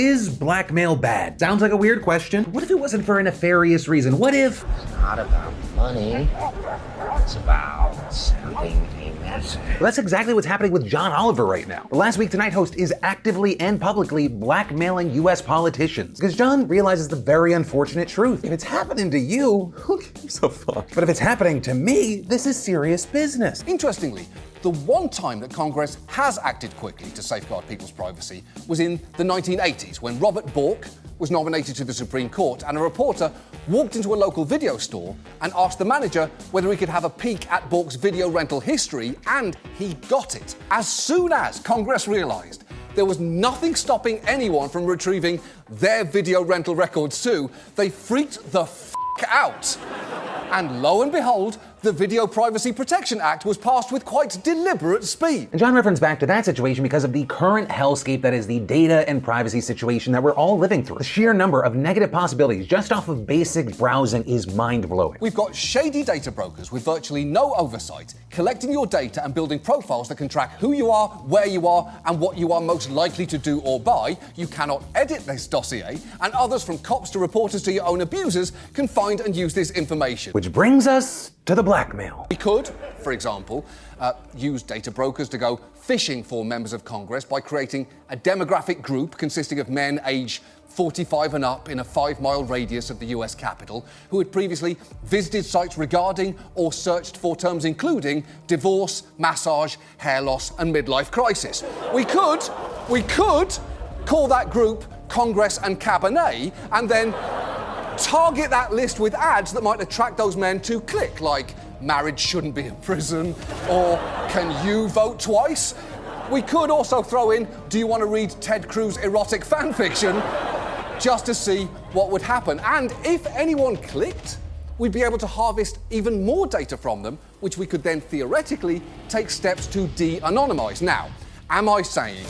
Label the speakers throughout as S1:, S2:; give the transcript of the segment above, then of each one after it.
S1: Is blackmail bad? Sounds like a weird question. What if it wasn't for a nefarious reason? What if.
S2: It's not about money, it's about sending
S1: Well, that's exactly what's happening with John Oliver right now. The Last Week Tonight host is actively and publicly blackmailing US politicians because John realizes the very unfortunate truth. If it's happening to you, who gives a fuck? But if it's happening to me, this is serious business.
S3: Interestingly, the one time that Congress has acted quickly to safeguard people's privacy was in the 1980s when Robert Bork was nominated to the Supreme Court and a reporter walked into a local video store and asked the manager whether he could have a peek at Bork's video rental history, and he got it. As soon as Congress realized there was nothing stopping anyone from retrieving their video rental records too, they freaked the f out. And lo and behold, the Video Privacy Protection Act was passed with quite deliberate speed.
S1: And John referenced back to that situation because of the current hellscape that is the data and privacy situation that we're all living through. The sheer number of negative possibilities just off of basic browsing is mind blowing.
S3: We've got shady data brokers with virtually no oversight collecting your data and building profiles that can track who you are, where you are, and what you are most likely to do or buy. You cannot edit this dossier, and others from cops to reporters to your own abusers can find and use this information.
S1: Which brings us to the blackmail.
S3: We could, for example, uh, use data brokers to go fishing for members of Congress by creating a demographic group consisting of men aged 45 and up in a five mile radius of the US Capitol who had previously visited sites regarding or searched for terms including divorce, massage, hair loss, and midlife crisis. We could, we could call that group Congress and Cabernet and then target that list with ads that might attract those men to click, like marriage shouldn't be a prison or can you vote twice? We could also throw in do you want to read Ted Cruz erotic fan fiction just to see what would happen. And if anyone clicked, we'd be able to harvest even more data from them, which we could then theoretically take steps to de anonymize. Now, am I saying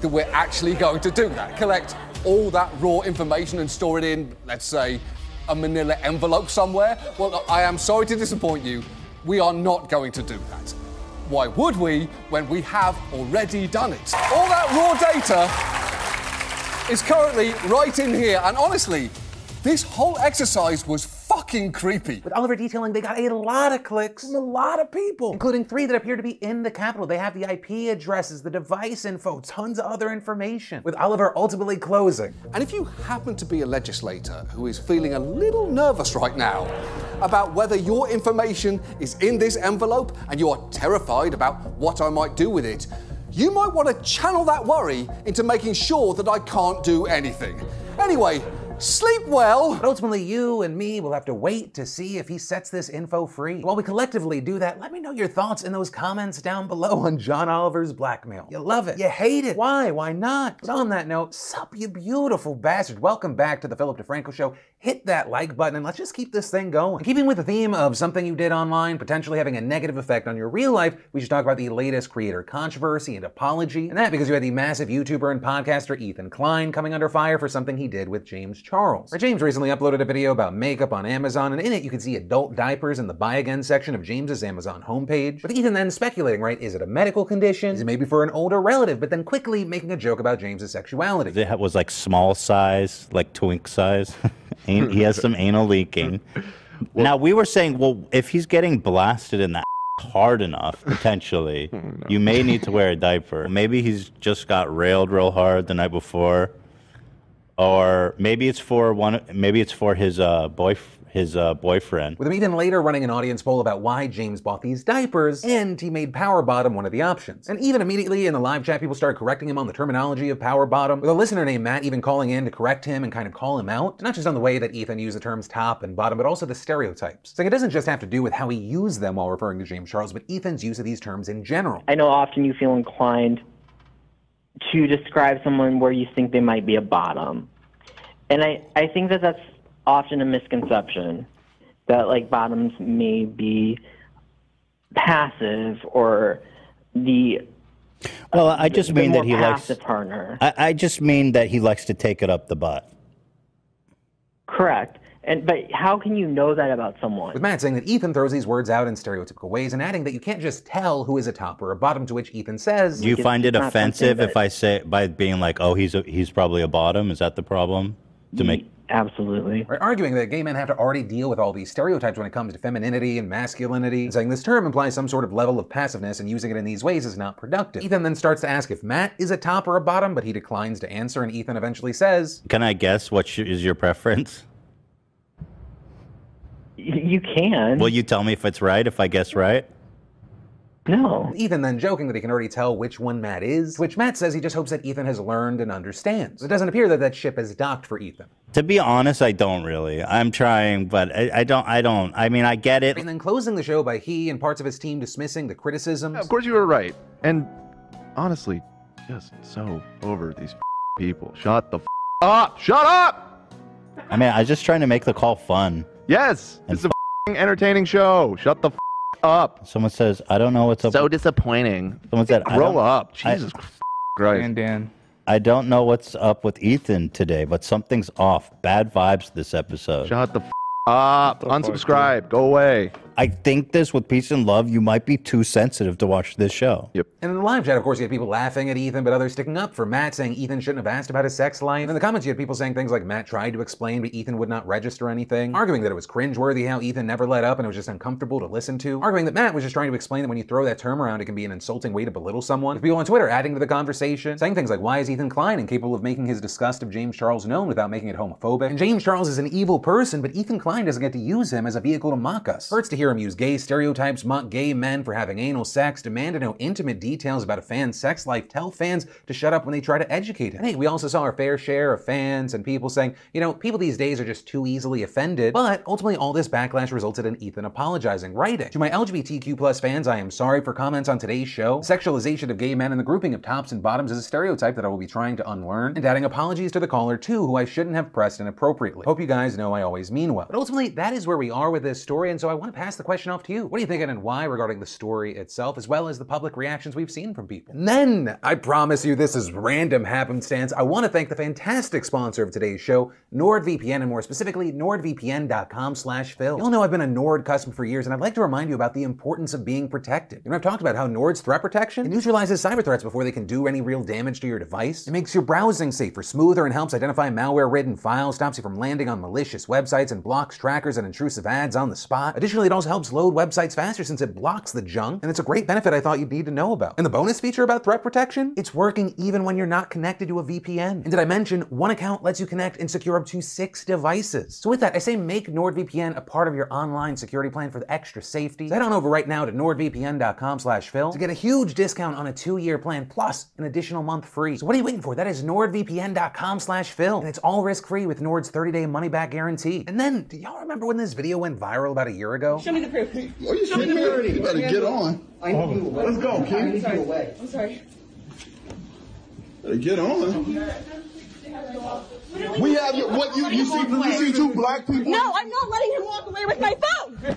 S3: that we're actually going to do that? Collect all that raw information and store it in, let's say, a manila envelope somewhere? Well, I am sorry to disappoint you. We are not going to do that. Why would we when we have already done it? All that raw data is currently right in here, and honestly, this whole exercise was fucking creepy.
S1: With Oliver detailing, they got a lot of clicks from a lot of people, including three that appear to be in the Capitol. They have the IP addresses, the device info, tons of other information. With Oliver ultimately closing.
S3: And if you happen to be a legislator who is feeling a little nervous right now about whether your information is in this envelope and you are terrified about what I might do with it, you might want to channel that worry into making sure that I can't do anything. Anyway, sleep well.
S1: But ultimately, you and me will have to wait to see if he sets this info free. While we collectively do that, let me know your thoughts in those comments down below on John Oliver's blackmail. You love it, you hate it. Why? Why not? But on that note, sup, you beautiful bastard. Welcome back to the Philip DeFranco Show. Hit that like button and let's just keep this thing going. And keeping with the theme of something you did online potentially having a negative effect on your real life, we should talk about the latest creator controversy and apology. And that because you had the massive YouTuber and podcaster Ethan Klein coming under fire for something he did with James Charles. James recently uploaded a video about makeup on Amazon, and in it you can see adult diapers in the buy again section of James's Amazon homepage. With Ethan then speculating, right, is it a medical condition? Is it maybe for an older relative? But then quickly making a joke about James's sexuality.
S4: It was like small size, like twink size. An- he has some anal leaking. now we were saying, well, if he's getting blasted in that hard enough, potentially, you may need to wear a diaper. Maybe he's just got railed real hard the night before, or maybe it's for one. Maybe it's for his uh, boy, his uh, boyfriend.
S1: With him even later running an audience poll about why James bought these diapers, and he made power bottom one of the options. And even immediately in the live chat, people started correcting him on the terminology of power bottom, with a listener named Matt even calling in to correct him and kind of call him out, not just on the way that Ethan used the terms top and bottom, but also the stereotypes. Saying it doesn't just have to do with how he used them while referring to James Charles, but Ethan's use of these terms in general.
S5: I know often you feel inclined to describe someone where you think they might be a bottom. And I, I think that that's often a misconception that like bottoms may be passive or the
S4: Well, I just
S5: the
S4: mean
S5: more
S4: that he likes.
S5: passive partner.
S4: I, I just mean that he likes to take it up the butt.
S5: Correct. And but how can you know that about someone?
S1: With Matt saying that Ethan throws these words out in stereotypical ways and adding that you can't just tell who is a top or a bottom, to which Ethan says,
S4: Do you find it
S5: not something
S4: offensive if I say by being like, "Oh, he's a, he's probably a bottom"? Is that the problem? To make
S5: Absolutely.
S1: Right, arguing that gay men have to already deal with all these stereotypes when it comes to femininity and masculinity, and saying this term implies some sort of level of passiveness and using it in these ways is not productive. Ethan then starts to ask if Matt is a top or a bottom, but he declines to answer, and Ethan eventually says,
S4: Can I guess what sh- is your preference?
S5: You can.
S4: Will you tell me if it's right? If I guess right?
S5: No.
S1: Ethan then joking that he can already tell which one Matt is, which Matt says he just hopes that Ethan has learned and understands. It doesn't appear that that ship has docked for Ethan.
S4: To be honest, I don't really. I'm trying, but I, I don't. I don't. I mean, I get it.
S1: And then closing the show by he and parts of his team dismissing the criticisms.
S6: Of course, you were right. And honestly, just so over these people. Shut the up. Shut up.
S4: I mean, I was just trying to make the call fun.
S6: Yes,
S4: And
S6: it's a entertaining show. Shut the up.
S4: Someone says, "I don't know what's up."
S6: So disappointing.
S4: Someone said, "I
S6: Grow
S4: don't,
S6: up.
S4: I-
S6: Jesus Christ.
S7: And Dan.
S4: I don't know what's up with Ethan today, but something's off. Bad vibes this episode."
S6: Shut the Ah, up.
S7: the fuck,
S6: Unsubscribe. Go away.
S4: I think this with peace and love, you might be too sensitive to watch this show.
S6: Yep.
S1: And in the live chat, of course, you had people laughing at Ethan, but others sticking up for Matt, saying Ethan shouldn't have asked about his sex life. And in the comments, you had people saying things like Matt tried to explain, but Ethan would not register anything. Arguing that it was cringeworthy how Ethan never let up and it was just uncomfortable to listen to. Arguing that Matt was just trying to explain that when you throw that term around, it can be an insulting way to belittle someone. With people on Twitter adding to the conversation, saying things like, why is Ethan Klein incapable of making his disgust of James Charles known without making it homophobic? And James Charles is an evil person, but Ethan Klein doesn't get to use him as a vehicle to mock us. Hurts to hear him use gay stereotypes, mock gay men for having anal sex, demand to know intimate details about a fan's sex life, tell fans to shut up when they try to educate him. Hey, we also saw our fair share of fans and people saying, you know, people these days are just too easily offended. But ultimately, all this backlash resulted in Ethan apologizing, writing, To my LGBTQ plus fans, I am sorry for comments on today's show. Sexualization of gay men and the grouping of tops and bottoms is a stereotype that I will be trying to unlearn, and adding apologies to the caller too, who I shouldn't have pressed inappropriately. Hope you guys know I always mean well. But ultimately, that is where we are with this story, and so I want to pass the question off to you. What are you thinking and why regarding the story itself, as well as the public reactions we've seen from people? And then, I promise you, this is random happenstance. I want to thank the fantastic sponsor of today's show, NordVPN, and more specifically, NordVPN.com slash Phil. You'll know I've been a Nord customer for years, and I'd like to remind you about the importance of being protected. You know, I've talked about how Nord's threat protection it neutralizes cyber threats before they can do any real damage to your device. It makes your browsing safer, smoother, and helps identify malware-ridden files, stops you from landing on malicious websites, and blocks trackers and intrusive ads on the spot. Additionally, it also helps load websites faster since it blocks the junk, and it's a great benefit I thought you'd need to know about. And the bonus feature about threat protection? It's working even when you're not connected to a VPN. And did I mention one account lets you connect and secure up to six devices? So with that, I say make NordVPN a part of your online security plan for the extra safety. So head on over right now to nordvpn.com slash Phil to get a huge discount on a two-year plan plus an additional month free. So what are you waiting for? That is nordvpn.com slash Phil. And it's all risk-free with Nord's 30-day money-back guarantee. And then, y'all remember when this video went viral about a year ago?
S8: Show me the proof.
S9: Are you
S8: Show me
S9: kidding
S8: the
S9: me?
S8: proof.
S9: You better get on.
S8: I need you away.
S9: Let's go,
S8: I'm
S9: King.
S8: sorry. I'm sorry.
S9: Better get on. We have your, what you, you see, you see two black people?
S8: No, I'm not letting him walk away with my phone.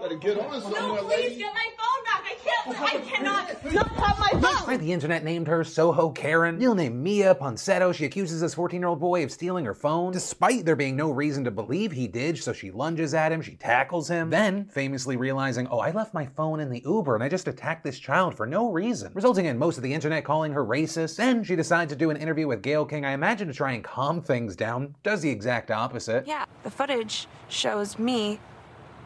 S9: Better get on
S8: No, please
S9: lady.
S8: get my phone back. I can't. I cannot not have my phone.
S1: Right, the internet named her Soho Karen. Real name Miya Ponsetto. She accuses this 14 year old boy of stealing her phone, despite there being no reason to believe he did. So she lunges at him, she tackles him. Then, famously realizing, oh, I left my phone in the Uber and I just attacked this child for no reason, resulting in most of the internet calling her racist. Then she decides to do an interview with Gayle King. I imagine to try and calm things down. Does the exact opposite.
S10: Yeah, the footage shows me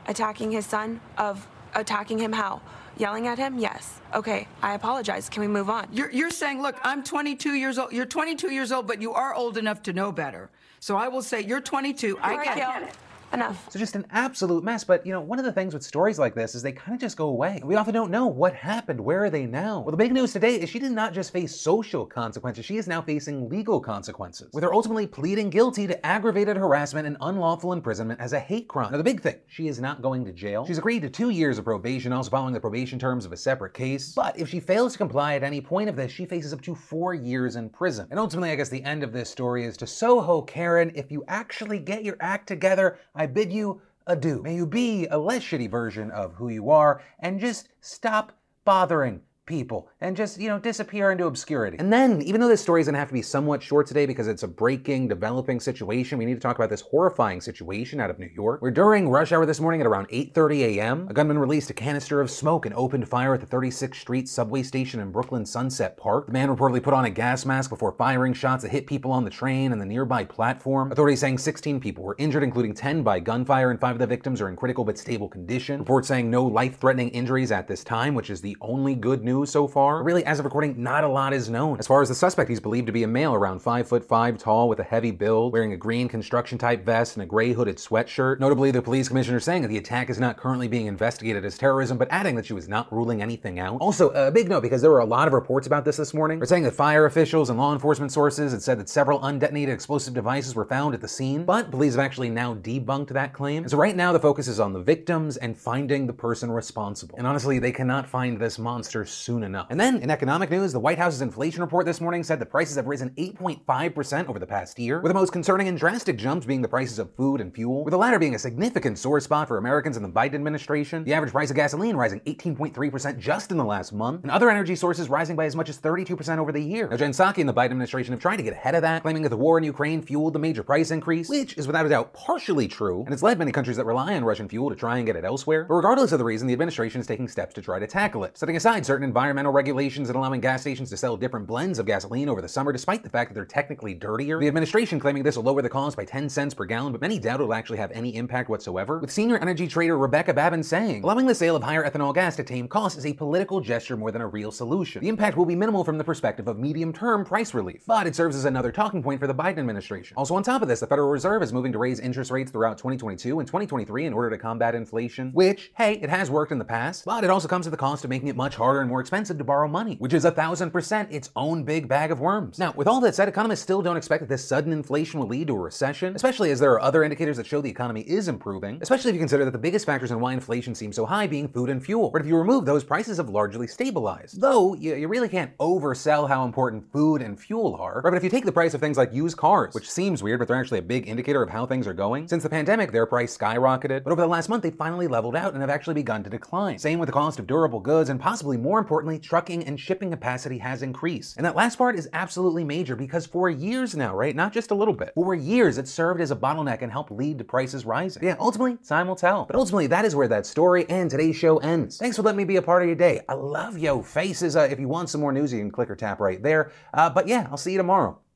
S10: attacking his son of attacking him how? Yelling at him? Yes. Okay, I apologize. Can we move on?
S11: You're, you're saying, look, I'm 22 years old. You're 22 years old, but you are old enough to know better. So I will say, you're 22. I
S10: All right,
S11: get it.
S10: Enough.
S1: So just an absolute mess. But you know, one of the things with stories like this is they kind of just go away. We often don't know what happened. Where are they now? Well, the big news today is she did not just face social consequences, she is now facing legal consequences. With her ultimately pleading guilty to aggravated harassment and unlawful imprisonment as a hate crime. Now the big thing, she is not going to jail. She's agreed to two years of probation, also following the probation terms of a separate case. But if she fails to comply at any point of this, she faces up to four years in prison. And ultimately, I guess the end of this story is to Soho Karen, if you actually get your act together, I bid you adieu. May you be a less shitty version of who you are and just stop bothering people and just, you know, disappear into obscurity. And then, even though this story is gonna have to be somewhat short today because it's a breaking, developing situation, we need to talk about this horrifying situation out of New York, where during rush hour this morning at around 8.30 a.m., a gunman released a canister of smoke and opened fire at the 36th Street subway station in Brooklyn Sunset Park. The man reportedly put on a gas mask before firing shots that hit people on the train and the nearby platform. Authorities saying 16 people were injured, including 10 by gunfire, and five of the victims are in critical but stable condition. Reports saying no life-threatening injuries at this time, which is the only good news so far. Really, as of recording, not a lot is known. As far as the suspect, he's believed to be a male around 5 foot 5 tall with a heavy build, wearing a green construction type vest and a gray hooded sweatshirt. Notably, the police commissioner saying that the attack is not currently being investigated as terrorism, but adding that she was not ruling anything out. Also, a big note because there were a lot of reports about this this morning. They're saying that fire officials and law enforcement sources had said that several undetonated explosive devices were found at the scene, but police have actually now debunked that claim. And so right now the focus is on the victims and finding the person responsible. And honestly, they cannot find this monster soon enough. And then in economic news, the White House's inflation report this morning said that prices have risen 8.5% over the past year, with the most concerning and drastic jumps being the prices of food and fuel, with the latter being a significant sore spot for Americans in the Biden administration. The average price of gasoline rising 18.3% just in the last month, and other energy sources rising by as much as 32% over the year. Now, Jen Psaki and the Biden administration have tried to get ahead of that, claiming that the war in Ukraine fueled the major price increase, which is without a doubt partially true, and it's led many countries that rely on Russian fuel to try and get it elsewhere. But regardless of the reason, the administration is taking steps to try to tackle it, setting aside certain environmental regulations and allowing gas stations to sell different blends of gasoline over the summer, despite the fact that they're technically dirtier. The administration claiming this will lower the cost by 10 cents per gallon, but many doubt it'll actually have any impact whatsoever. With senior energy trader Rebecca Babin saying, allowing the sale of higher ethanol gas to tame costs is a political gesture more than a real solution. The impact will be minimal from the perspective of medium-term price relief, but it serves as another talking point for the Biden administration. Also, on top of this, the Federal Reserve is moving to raise interest rates throughout 2022 and 2023 in order to combat inflation, which, hey, it has worked in the past, but it also comes at the cost of making it much harder and more expensive to borrow money, which is a thousand percent its own big bag of worms. Now, with all that said, economists still don't expect that this sudden inflation will lead to a recession, especially as there are other indicators that show the economy is improving, especially if you consider that the biggest factors in why inflation seems so high being food and fuel. But if you remove those, prices have largely stabilized. Though, you, you really can't oversell how important food and fuel are. Right, but if you take the price of things like used cars, which seems weird, but they're actually a big indicator of how things are going, since the pandemic, their price skyrocketed, but over the last month, they finally leveled out and have actually begun to decline. Same with the cost of durable goods, and possibly more importantly, trucking and shipping capacity has increased. And that last part is absolutely major because for years now, right, not just a little bit, for years it served as a bottleneck and helped lead to prices rising. Yeah, ultimately, time will tell. But ultimately, that is where that story and today's show ends. Thanks for letting me be a part of your day. I love yo faces. Uh, if you want some more news, you can click or tap right there. Uh, but yeah, I'll see you tomorrow.